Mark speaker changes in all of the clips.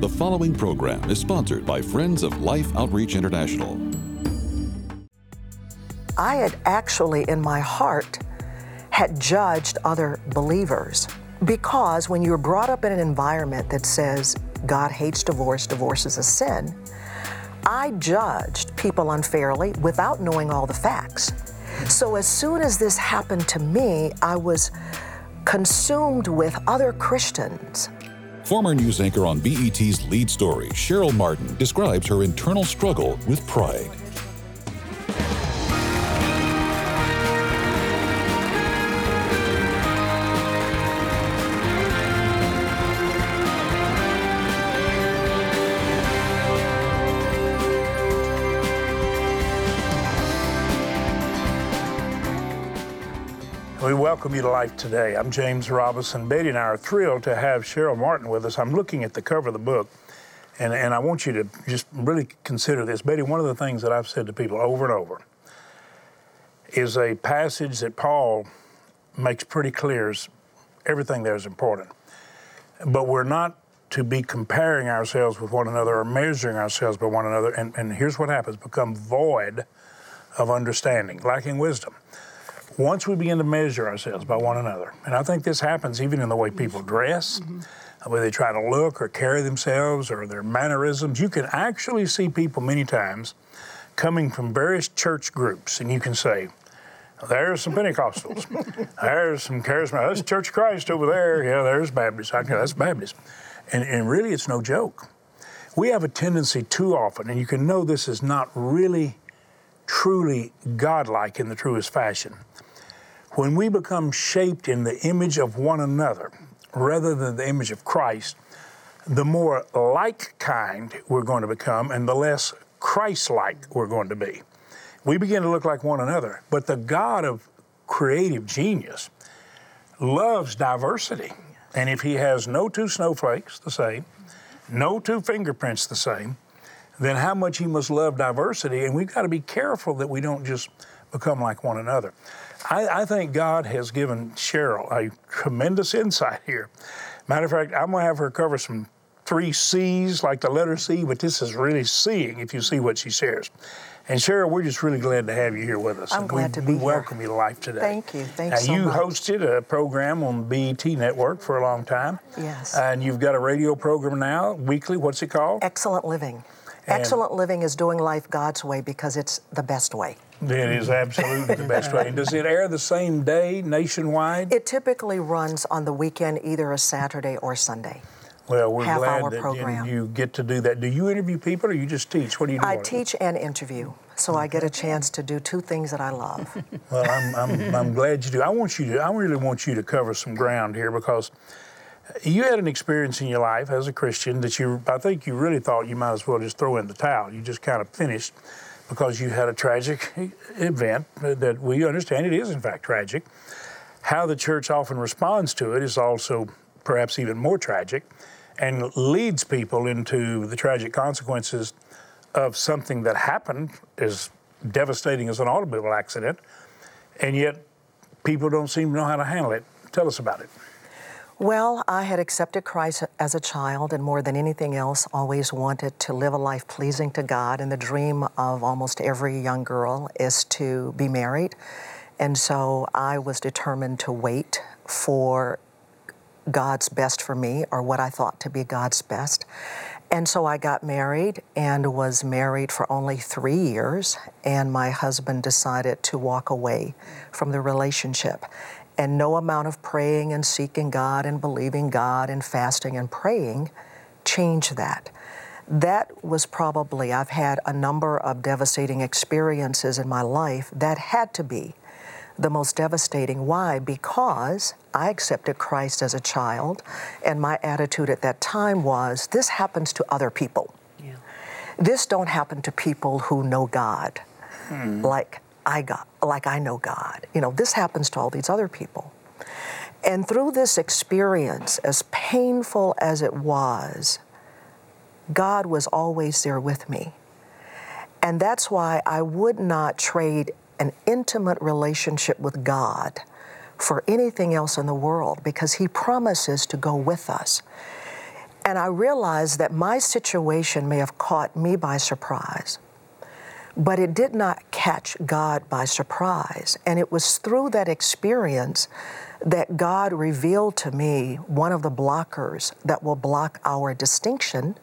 Speaker 1: The following program is sponsored by Friends of Life Outreach International.
Speaker 2: I had actually, in my heart, had judged other believers because when you're brought up in an environment that says God hates divorce, divorce is a sin, I judged people unfairly without knowing all the facts. So as soon as this happened to me, I was consumed with other Christians
Speaker 1: Former news anchor on BET's lead story, Cheryl Martin, describes her internal struggle with pride.
Speaker 3: We welcome you to Life Today. I'm James Robison. Betty and I are thrilled to have Cheryl Martin with us. I'm looking at the cover of the book, and, and I want you to just really consider this. Betty, one of the things that I've said to people over and over is a passage that Paul makes pretty clear is everything there is important. But we're not to be comparing ourselves with one another or measuring ourselves by one another. And, and here's what happens become void of understanding, lacking wisdom once we begin to measure ourselves by one another, and I think this happens even in the way people dress, mm-hmm. the way they try to look or carry themselves, or their mannerisms, you can actually see people many times coming from various church groups, and you can say, there's some Pentecostals. there's some charismatic. That's Church of Christ over there. Yeah, there's Baptist. I that's Baptist. And, and really, it's no joke. We have a tendency too often, and you can know this is not really truly godlike in the truest fashion, when we become shaped in the image of one another rather than the image of Christ, the more like kind we're going to become and the less Christ like we're going to be. We begin to look like one another. But the God of creative genius loves diversity. And if He has no two snowflakes the same, no two fingerprints the same, then how much He must love diversity. And we've got to be careful that we don't just become like one another. I, I think God has given Cheryl a tremendous insight here. Matter of fact, I'm going to have her cover some three C's, like the letter C, but this is really seeing if you see what she shares. And Cheryl, we're just really glad to have you here with us.
Speaker 2: I'm glad
Speaker 3: we,
Speaker 2: to be
Speaker 3: we
Speaker 2: here.
Speaker 3: welcome you to Life Today.
Speaker 2: Thank you. Thanks
Speaker 3: now,
Speaker 2: so
Speaker 3: you
Speaker 2: much.
Speaker 3: hosted a program on BET Network for a long time.
Speaker 2: Yes.
Speaker 3: And you've got a radio program now, weekly. What's it called?
Speaker 2: Excellent Living.
Speaker 3: And-
Speaker 2: Excellent Living is doing life God's way because it's the best way.
Speaker 3: It is absolutely the best way. And does it air the same day nationwide?
Speaker 2: It typically runs on the weekend, either a Saturday or Sunday.
Speaker 3: Well, we're glad that
Speaker 2: program.
Speaker 3: you get to do that. Do you interview people or you just teach? What do you do?
Speaker 2: I teach and interview, so I get a chance to do two things that I love.
Speaker 3: Well, I'm, I'm, I'm glad you do. I want you to. I really want you to cover some ground here because you had an experience in your life as a Christian that you. I think you really thought you might as well just throw in the towel. You just kind of finished because you had a tragic event that we understand it is in fact tragic. How the church often responds to it is also perhaps even more tragic and leads people into the tragic consequences of something that happened as devastating as an automobile accident, and yet people don't seem to know how to handle it. Tell us about it.
Speaker 2: Well, I had accepted Christ as a child, and more than anything else, always wanted to live a life pleasing to God. And the dream of almost every young girl is to be married. And so I was determined to wait for God's best for me, or what I thought to be God's best. And so I got married and was married for only three years, and my husband decided to walk away from the relationship. And no amount of praying and seeking God and believing God and fasting and praying changed that. That was probably, I've had a number of devastating experiences in my life. That had to be the most devastating. Why? Because I accepted Christ as a child, and my attitude at that time was this happens to other people. This don't happen to people who know God hmm. like I got like I know God. You know, this happens to all these other people. And through this experience, as painful as it was, God was always there with me. And that's why I would not trade an intimate relationship with God for anything else in the world because He promises to go with us. And I realized that my situation may have caught me by surprise, but it did not catch God by surprise. And it was through that experience that God revealed to me one of the blockers that will block our distinction.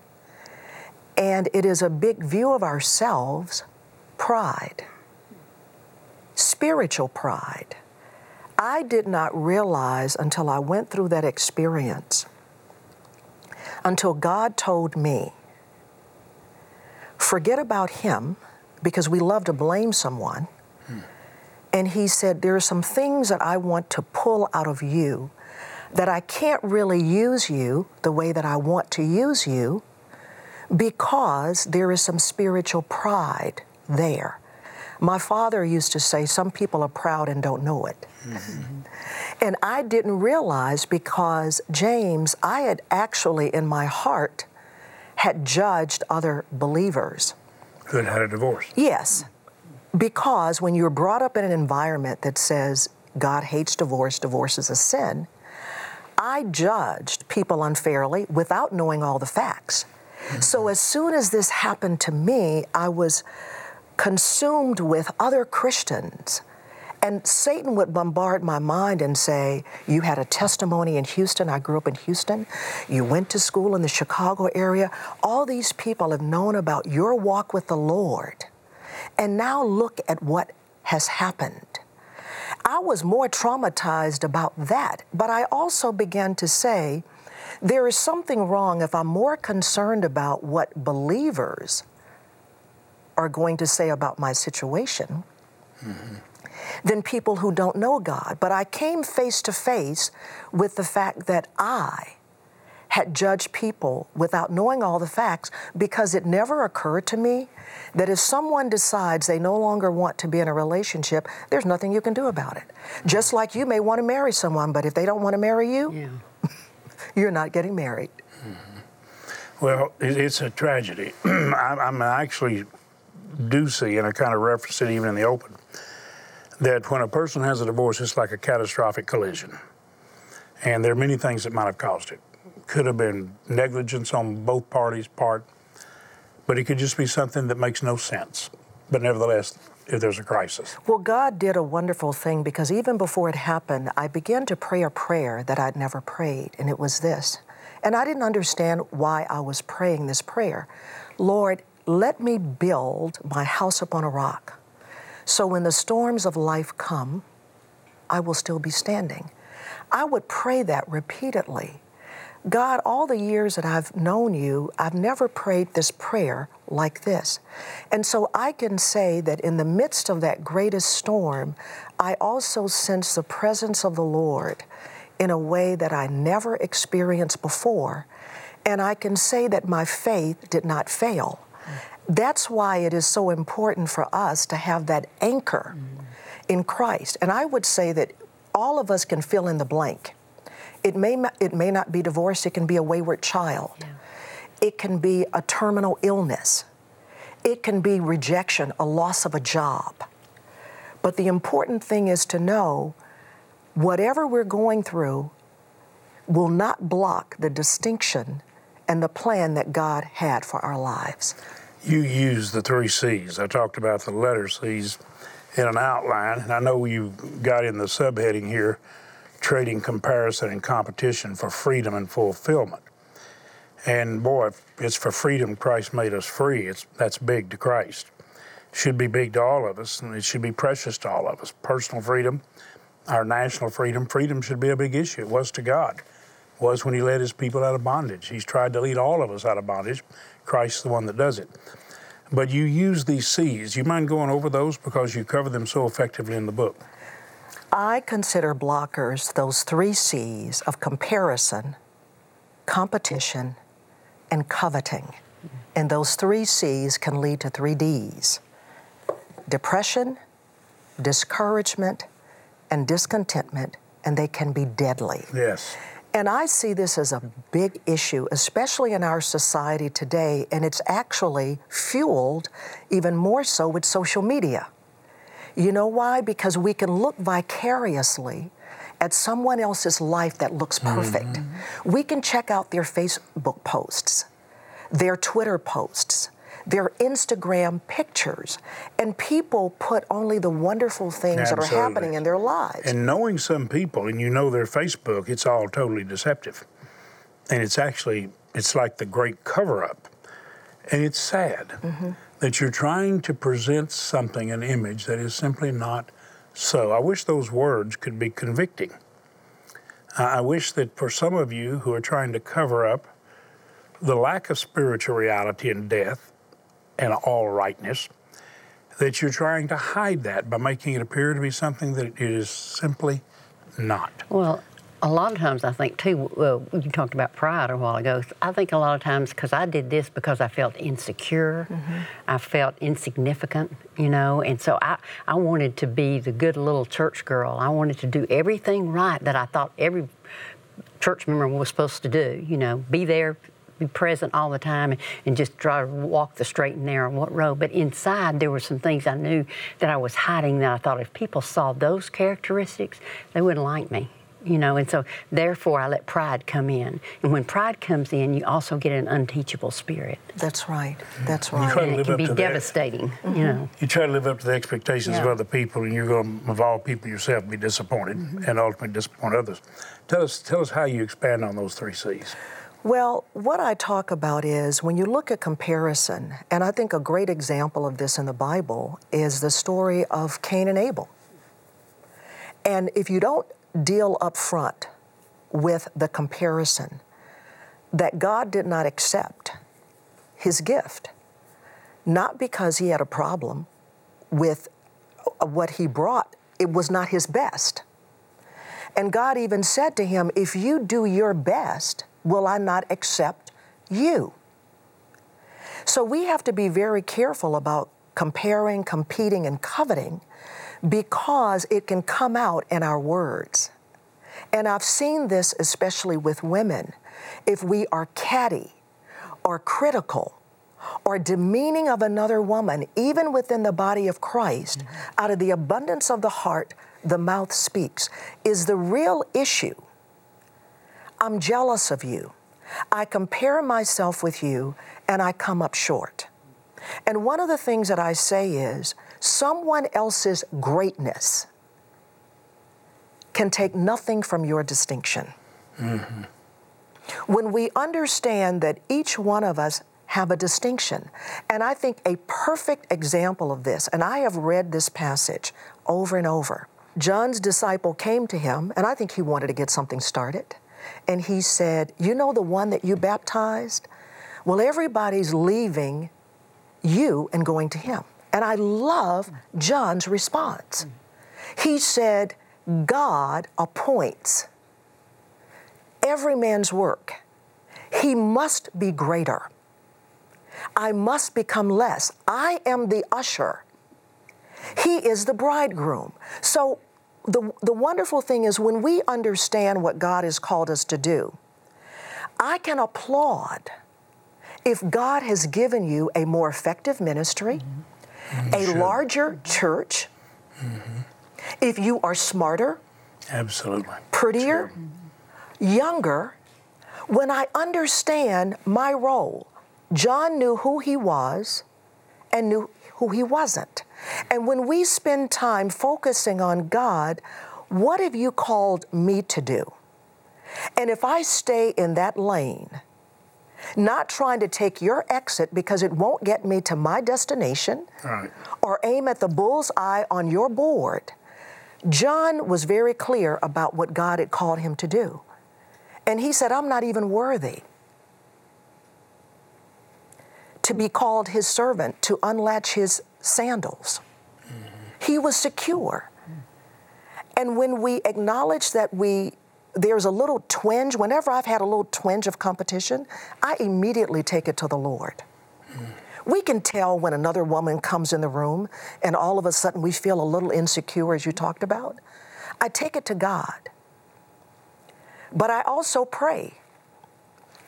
Speaker 2: And it is a big view of ourselves pride, spiritual pride. I did not realize until I went through that experience, until God told me, forget about him, because we love to blame someone. Hmm. And he said, There are some things that I want to pull out of you that I can't really use you the way that I want to use you because there is some spiritual pride there. My father used to say, Some people are proud and don't know it. Mm-hmm. And I didn't realize because, James, I had actually in my heart had judged other believers.
Speaker 3: Who had a divorce?
Speaker 2: Yes. Because when you're brought up in an environment that says God hates divorce, divorce is a sin, I judged people unfairly without knowing all the facts. Mm-hmm. So as soon as this happened to me, I was consumed with other Christians. And Satan would bombard my mind and say, You had a testimony in Houston. I grew up in Houston. You went to school in the Chicago area. All these people have known about your walk with the Lord. And now look at what has happened. I was more traumatized about that, but I also began to say, there is something wrong if I'm more concerned about what believers are going to say about my situation mm-hmm. Than people who don't know God. But I came face to face with the fact that I had judged people without knowing all the facts because it never occurred to me that if someone decides they no longer want to be in a relationship, there's nothing you can do about it. Just like you may want to marry someone, but if they don't want to marry you, yeah. you're not getting married.
Speaker 3: Mm-hmm. Well, it's a tragedy. I'm actually do see, and I kind of reference it even in the open, that when a person has a divorce, it's like a catastrophic collision. And there are many things that might have caused it. Could have been negligence on both parties' part, but it could just be something that makes no sense. But nevertheless, if there's a crisis.
Speaker 2: Well, God did a wonderful thing because even before it happened, I began to pray a prayer that I'd never prayed, and it was this. And I didn't understand why I was praying this prayer. Lord, let me build my house upon a rock. So when the storms of life come, I will still be standing. I would pray that repeatedly. God, all the years that I've known you, I've never prayed this prayer like this. And so I can say that in the midst of that greatest storm, I also sense the presence of the Lord in a way that I never experienced before. And I can say that my faith did not fail. That's why it is so important for us to have that anchor mm. in Christ. And I would say that all of us can fill in the blank. It may, it may not be divorce, it can be a wayward child, yeah. it can be a terminal illness, it can be rejection, a loss of a job. But the important thing is to know whatever we're going through will not block the distinction and the plan that God had for our lives
Speaker 3: you use the three C's. I talked about the letter C's in an outline, and I know you got in the subheading here trading comparison and competition for freedom and fulfillment. And boy, it's for freedom Christ made us free. It's that's big to Christ. Should be big to all of us, and it should be precious to all of us. Personal freedom, our national freedom, freedom should be a big issue. It was to God. Was when he led his people out of bondage. He's tried to lead all of us out of bondage. Christ's the one that does it. But you use these C's. You mind going over those because you cover them so effectively in the book?
Speaker 2: I consider blockers those three C's of comparison, competition, and coveting. And those three C's can lead to three D's depression, discouragement, and discontentment, and they can be deadly.
Speaker 3: Yes.
Speaker 2: And I see this as a big issue, especially in our society today, and it's actually fueled even more so with social media. You know why? Because we can look vicariously at someone else's life that looks perfect. Mm-hmm. We can check out their Facebook posts, their Twitter posts, their Instagram pictures, and people put only the wonderful things Absolutely. that are happening in their lives.
Speaker 3: And knowing some people, and you know their Facebook, it's all totally deceptive. And it's actually, it's like the great cover up. And it's sad mm-hmm. that you're trying to present something, an image that is simply not so. I wish those words could be convicting. I wish that for some of you who are trying to cover up the lack of spiritual reality and death and all rightness, that you're trying to hide that by making it appear to be something that it is simply not.
Speaker 4: Well, a lot of times I think too, well, you talked about pride a while ago. I think a lot of times because I did this because I felt insecure, mm-hmm. I felt insignificant, you know, and so I, I wanted to be the good little church girl. I wanted to do everything right that I thought every church member was supposed to do, you know, be there, be present all the time and, and, just try to walk the straight and narrow what road. But inside, there were some things I knew that I was hiding that I thought if people saw those characteristics, they wouldn't like me you know, and so therefore I let pride come in. And when pride comes in, you also get an unteachable spirit.
Speaker 2: That's right. That's right.
Speaker 4: And it can be devastating, mm-hmm. you know.
Speaker 3: You try to live up to the expectations yeah. of other people, and you're going to, of all people yourself, be disappointed mm-hmm. and ultimately disappoint others. Tell us, tell us how you expand on those three C's.
Speaker 2: Well, what I talk about is when you look at comparison, and I think a great example of this in the Bible is the story of Cain and Abel. And if you don't deal up front with the comparison that God did not accept his gift, not because he had a problem with what he brought, it was not his best. And God even said to him, If you do your best, will I not accept you? So we have to be very careful about comparing, competing, and coveting because it can come out in our words. And I've seen this especially with women. If we are catty or critical or demeaning of another woman, even within the body of Christ, mm-hmm. out of the abundance of the heart, the mouth speaks, is the real issue. I'm jealous of you. I compare myself with you and I come up short. And one of the things that I say is someone else's greatness can take nothing from your distinction. Mm-hmm. When we understand that each one of us have a distinction, and I think a perfect example of this, and I have read this passage over and over. John's disciple came to him, and I think he wanted to get something started. And he said, You know the one that you baptized? Well, everybody's leaving you and going to him. And I love John's response. He said, God appoints every man's work. He must be greater. I must become less. I am the usher. He is the bridegroom. So, the, the wonderful thing is when we understand what God has called us to do, I can applaud if God has given you a more effective ministry, mm-hmm. a sure. larger church, mm-hmm if you are smarter,
Speaker 3: absolutely,
Speaker 2: prettier, sure. younger, when I understand my role, John knew who he was and knew who he wasn't. And when we spend time focusing on God, what have you called me to do? And if I stay in that lane, not trying to take your exit because it won't get me to my destination right. or aim at the bull's eye on your board, John was very clear about what God had called him to do. And he said, I'm not even worthy to be called his servant, to unlatch his sandals. He was secure. And when we acknowledge that we there's a little twinge, whenever I've had a little twinge of competition, I immediately take it to the Lord. We can tell when another woman comes in the room and all of a sudden we feel a little insecure, as you talked about. I take it to God. But I also pray.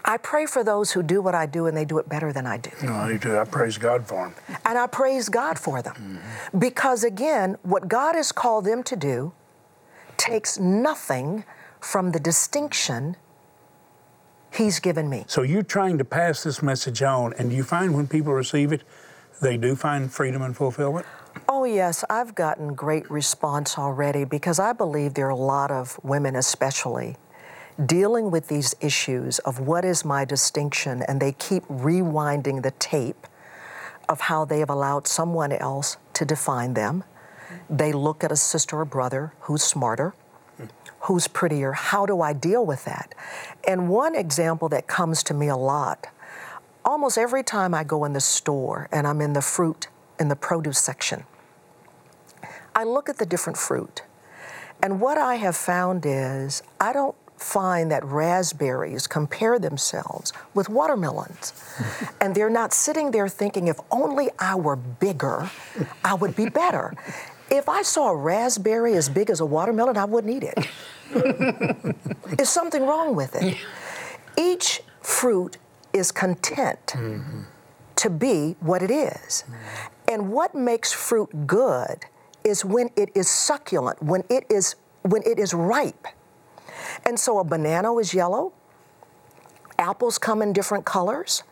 Speaker 2: I pray for those who do what I do and they do it better than I do.
Speaker 3: No, I do. I praise God for them.
Speaker 2: And I praise God for them. Mm-hmm. Because again, what God has called them to do takes nothing from the distinction He's given me.
Speaker 3: So you're trying to pass this message on, and do you find when people receive it, they do find freedom and fulfillment?
Speaker 2: Oh, yes, I've gotten great response already because I believe there are a lot of women, especially, dealing with these issues of what is my distinction, and they keep rewinding the tape of how they have allowed someone else to define them. They look at a sister or brother who's smarter, who's prettier. How do I deal with that? And one example that comes to me a lot almost every time I go in the store and I'm in the fruit, in the produce section, I look at the different fruit. And what I have found is I don't find that raspberries compare themselves with watermelons. and they're not sitting there thinking, if only I were bigger, I would be better. If I saw a raspberry as big as a watermelon, I wouldn't eat it. There's something wrong with it. Each fruit is content mm-hmm. to be what it is. Mm-hmm. And what makes fruit good is when it is succulent, when it is when it is ripe. And so a banana is yellow, apples come in different colors,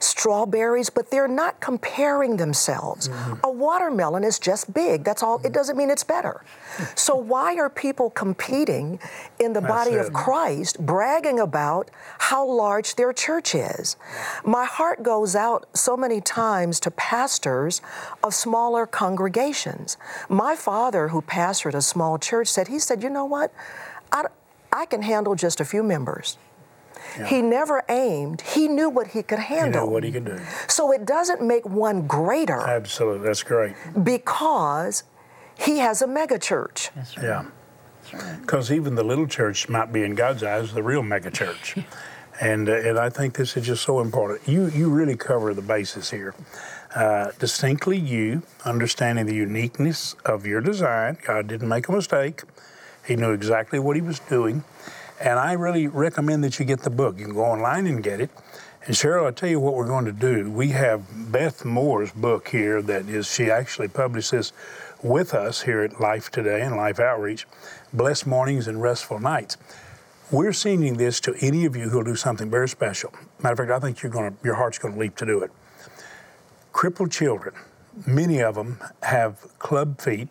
Speaker 2: strawberries, but they're not comparing themselves. Mm-hmm. A watermelon is just big. That's all. It doesn't mean it's better. so why are people competing in the body of Christ, bragging about how large their church is? My heart goes out so many times to pastors of smaller congregations. My father, who pastored a small church, said, he said, you know what? I, I can handle just a few members. Yeah. He never aimed. He knew what he could handle.
Speaker 3: He knew what he could do.
Speaker 2: So it doesn't make one greater.
Speaker 3: Absolutely, that's great.
Speaker 2: Because he has a mega church.
Speaker 3: That's right. Yeah. Because right. even the little church might be in God's eyes the real mega church. and uh, and I think this is just so important. You you really cover the basis here. Uh, distinctly you, understanding the uniqueness of your design. God didn't make a mistake. He knew exactly what he was doing. And I really recommend that you get the book. You can go online and get it. And Cheryl, I'll tell you what we're going to do. We have Beth Moore's book here that is, she actually published this with us here at Life Today and Life Outreach Blessed Mornings and Restful Nights. We're sending this to any of you who'll do something very special. Matter of fact, I think you're to, your heart's going to leap to do it. Crippled children, many of them have club feet,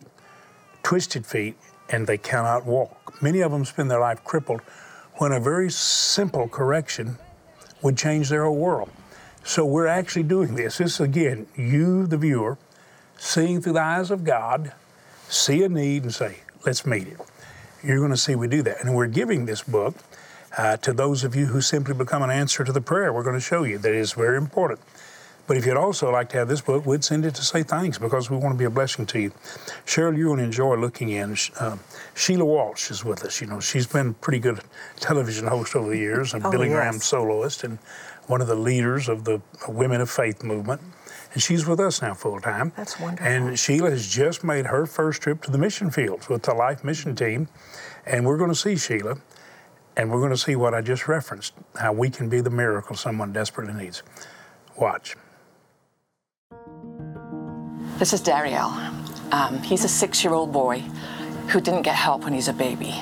Speaker 3: twisted feet, and they cannot walk. Many of them spend their life crippled when a very simple correction would change their whole world. So we're actually doing this. This is, again, you, the viewer, seeing through the eyes of God, see a need and say, let's meet it. You're going to see we do that. And we're giving this book uh, to those of you who simply become an answer to the prayer. We're going to show you that is very important. But if you'd also like to have this book, we'd send it to say thanks because we want to be a blessing to you. Cheryl, you're going to enjoy looking in. Uh, Sheila Walsh is with us. You know, she's been a pretty good television host over the years, a
Speaker 2: oh,
Speaker 3: Billy
Speaker 2: yes.
Speaker 3: Graham soloist, and one of the leaders of the Women of Faith movement. And she's with us now full time.
Speaker 2: That's wonderful.
Speaker 3: And Sheila has just made her first trip to the mission fields with the Life Mission Team. And we're going to see Sheila, and we're going to see what I just referenced how we can be the miracle someone desperately needs. Watch.
Speaker 5: This is Dariel. Um, he's a six-year-old boy who didn't get help when he's a baby,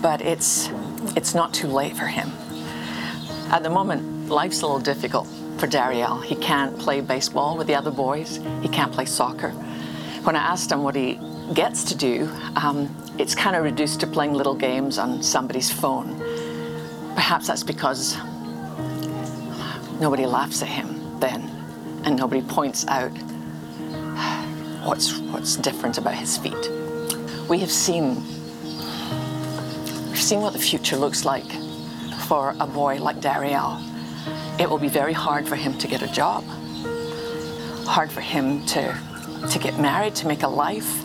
Speaker 5: but it's it's not too late for him. At the moment, life's a little difficult for Dariel. He can't play baseball with the other boys. He can't play soccer. When I asked him what he gets to do, um, it's kind of reduced to playing little games on somebody's phone. Perhaps that's because nobody laughs at him then, and nobody points out what's, what's different about his feet. We have seen, we've seen what the future looks like for a boy like Dariel. It will be very hard for him to get a job, hard for him to, to get married, to make a life,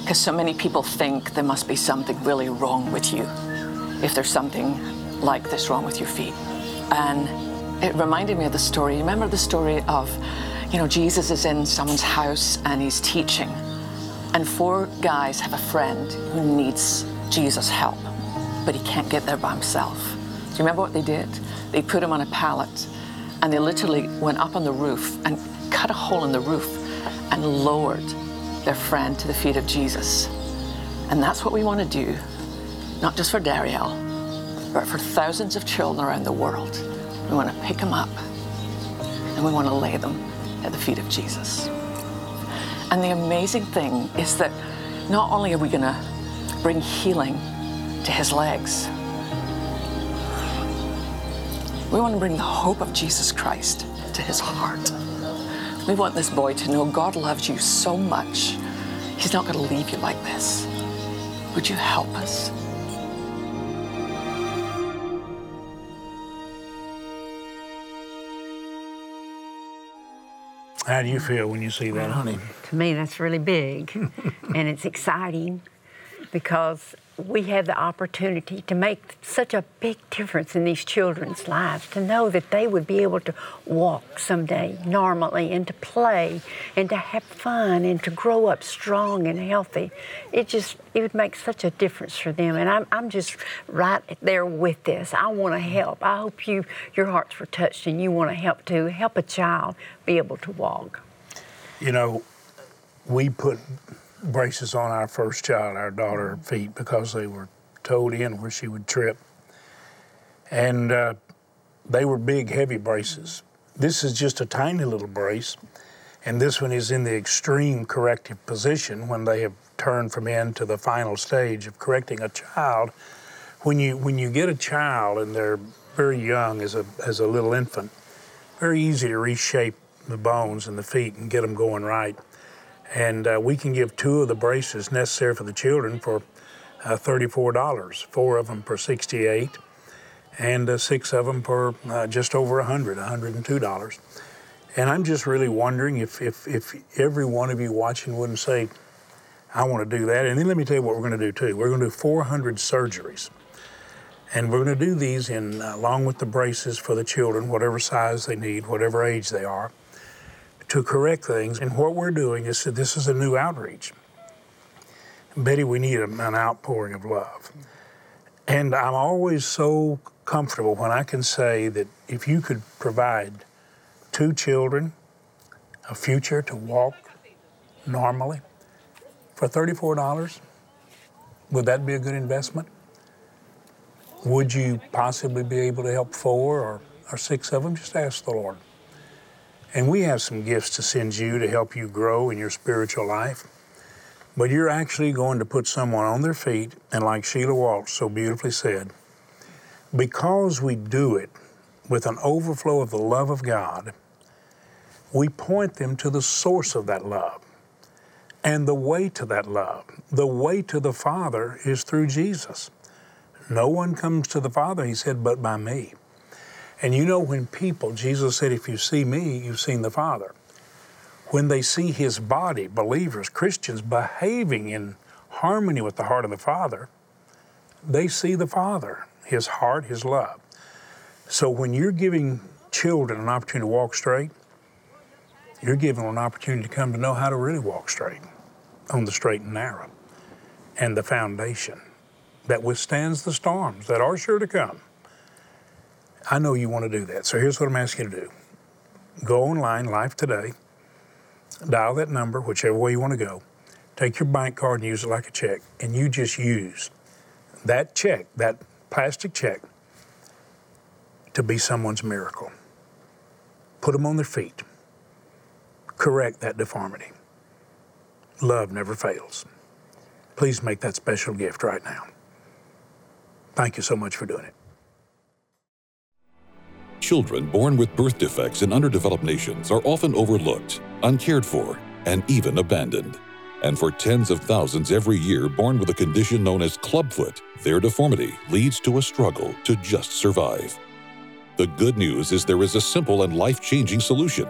Speaker 5: because so many people think there must be something really wrong with you if there's something like this wrong with your feet. And it reminded me of the story. Remember the story of you know, Jesus is in someone's house and he's teaching, and four guys have a friend who needs Jesus' help, but he can't get there by himself. Do you remember what they did? They put him on a pallet and they literally went up on the roof and cut a hole in the roof and lowered their friend to the feet of Jesus. And that's what we want to do not just for Dariel, but for thousands of children around the world. We want to pick them up and we want to lay them at the feet of Jesus. And the amazing thing is that not only are we going to bring healing to his legs, we want to bring the hope of Jesus Christ to his heart. We want this boy to know God loves you so much, he's not going to leave you like this. Would you help us?
Speaker 3: How do you feel when you see that, honey?
Speaker 4: To me, that's really big. and it's exciting because we have the opportunity to make such a big difference in these children's lives, to know that they would be able to walk someday normally and to play and to have fun and to grow up strong and healthy. It just, it would make such a difference for them. And I'm, I'm just right there with this. I want to help. I hope you, your hearts were touched and you want to help too. Help a child be able to walk.
Speaker 3: You know, we put braces on our first child, our daughter, feet because they were toed in where she would trip. And uh, they were big, heavy braces. This is just a tiny little brace, and this one is in the extreme corrective position when they have turned from in to the final stage of correcting a child. When you when you get a child and they're very young as a as a little infant, very easy to reshape the bones and the feet and get them going right and uh, we can give two of the braces necessary for the children for uh, $34, four of them for 68 and uh, six of them for uh, just over 100 $102. And I'm just really wondering if, if, if every one of you watching wouldn't say, I want to do that. And then let me tell you what we're going to do too. We're going to do 400 surgeries. And we're going to do these in, uh, along with the braces for the children, whatever size they need, whatever age they are to correct things. And what we're doing is that this is a new outreach. Betty, we need an outpouring of love. And I'm always so comfortable when I can say that if you could provide two children a future to walk normally for $34, would that be a good investment? Would you possibly be able to help four or, or six of them? Just ask the Lord. And we have some gifts to send you to help you grow in your spiritual life. But you're actually going to put someone on their feet, and like Sheila Walsh so beautifully said, because we do it with an overflow of the love of God, we point them to the source of that love and the way to that love. The way to the Father is through Jesus. No one comes to the Father, he said, but by me. And you know, when people, Jesus said, if you see me, you've seen the Father. When they see his body, believers, Christians, behaving in harmony with the heart of the Father, they see the Father, his heart, his love. So when you're giving children an opportunity to walk straight, you're giving them an opportunity to come to know how to really walk straight on the straight and narrow and the foundation that withstands the storms that are sure to come. I know you want to do that. So here's what I'm asking you to do go online, Life Today, dial that number, whichever way you want to go, take your bank card and use it like a check, and you just use that check, that plastic check, to be someone's miracle. Put them on their feet. Correct that deformity. Love never fails. Please make that special gift right now. Thank you so much for doing it.
Speaker 1: Children born with birth defects in underdeveloped nations are often overlooked, uncared for, and even abandoned. And for tens of thousands every year born with a condition known as clubfoot, their deformity leads to a struggle to just survive. The good news is there is a simple and life changing solution.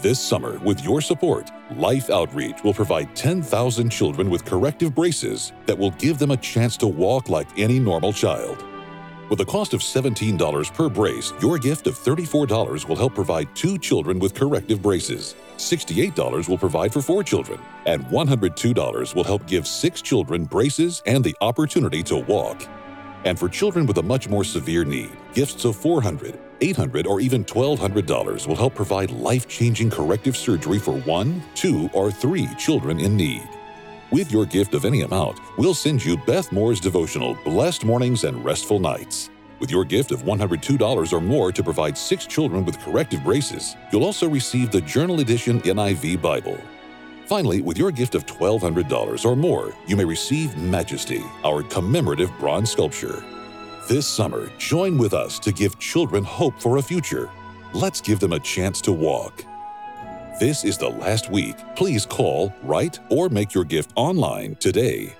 Speaker 1: This summer, with your support, Life Outreach will provide 10,000 children with corrective braces that will give them a chance to walk like any normal child. With a cost of $17 per brace, your gift of $34 will help provide two children with corrective braces. $68 will provide for four children, and $102 will help give six children braces and the opportunity to walk. And for children with a much more severe need, gifts of $400, $800, or even $1,200 will help provide life changing corrective surgery for one, two, or three children in need. With your gift of any amount, we'll send you Beth Moore's devotional, Blessed Mornings and Restful Nights. With your gift of $102 or more to provide six children with corrective braces, you'll also receive the Journal Edition NIV Bible. Finally, with your gift of $1,200 or more, you may receive Majesty, our commemorative bronze sculpture. This summer, join with us to give children hope for a future. Let's give them a chance to walk. This is the last week. Please call, write, or make your gift online today.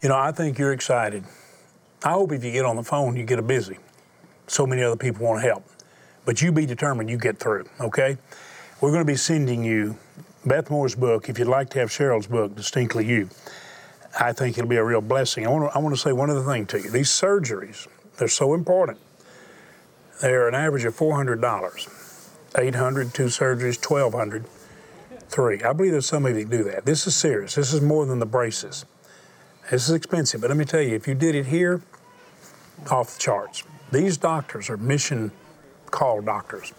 Speaker 3: You know, I think you're excited. I hope if you get on the phone, you get a busy. So many other people want to help. But you be determined you get through, okay? We're going to be sending you Beth Moore's book. If you'd like to have Cheryl's book, Distinctly You, I think it'll be a real blessing. I want to, I want to say one other thing to you. These surgeries, they're so important. They're an average of $400. 800, two surgeries, 1200 three. I believe there's some of you that do that. This is serious. This is more than the braces. This is expensive, but let me tell you, if you did it here, off the charts. These doctors are mission call doctors.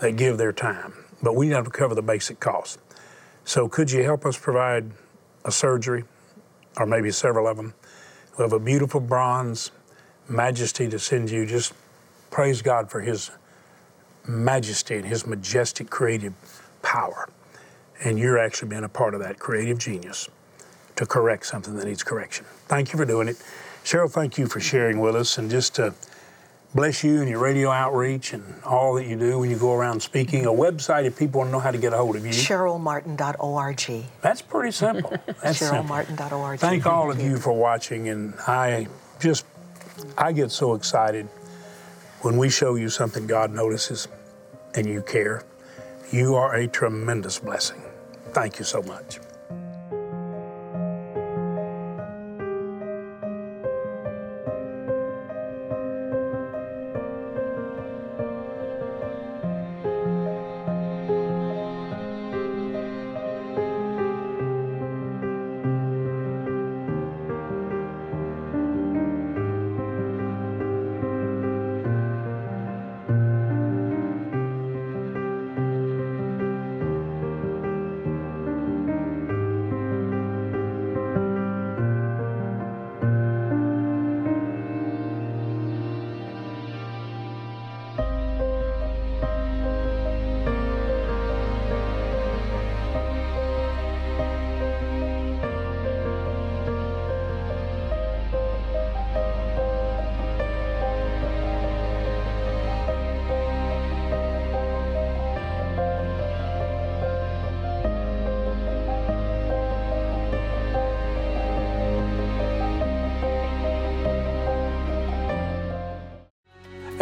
Speaker 3: They give their time, but we have to cover the basic costs. So, could you help us provide a surgery, or maybe several of them? We have a beautiful bronze majesty to send you. Just praise God for His majesty and His majestic creative power. And you're actually being a part of that creative genius to correct something that needs correction. Thank you for doing it. Cheryl, thank you for sharing with us and just to bless you and your radio outreach and all that you do when you go around speaking. A website if people want to know how to get a hold of you.
Speaker 2: CherylMartin.org.
Speaker 3: That's pretty simple. That's
Speaker 2: CherylMartin.org.
Speaker 3: Thank all of you for watching and I just I get so excited when we show you something God notices and you care. You are a tremendous blessing. Thank you so much.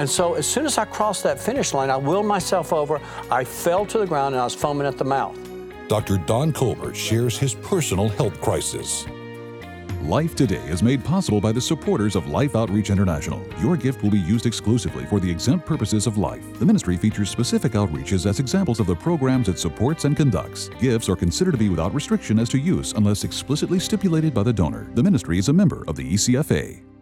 Speaker 6: And so as soon as I crossed that finish line, I willed myself over, I fell to the ground, and I was foaming at the mouth.
Speaker 1: Dr. Don Colbert shares his personal health crisis.
Speaker 7: Life Today is made possible by the supporters of Life Outreach International. Your gift will be used exclusively for the exempt purposes of life. The ministry features specific outreaches as examples of the programs it supports and conducts. Gifts are considered to be without restriction as to use unless explicitly stipulated by the donor. The ministry is a member of the ECFA.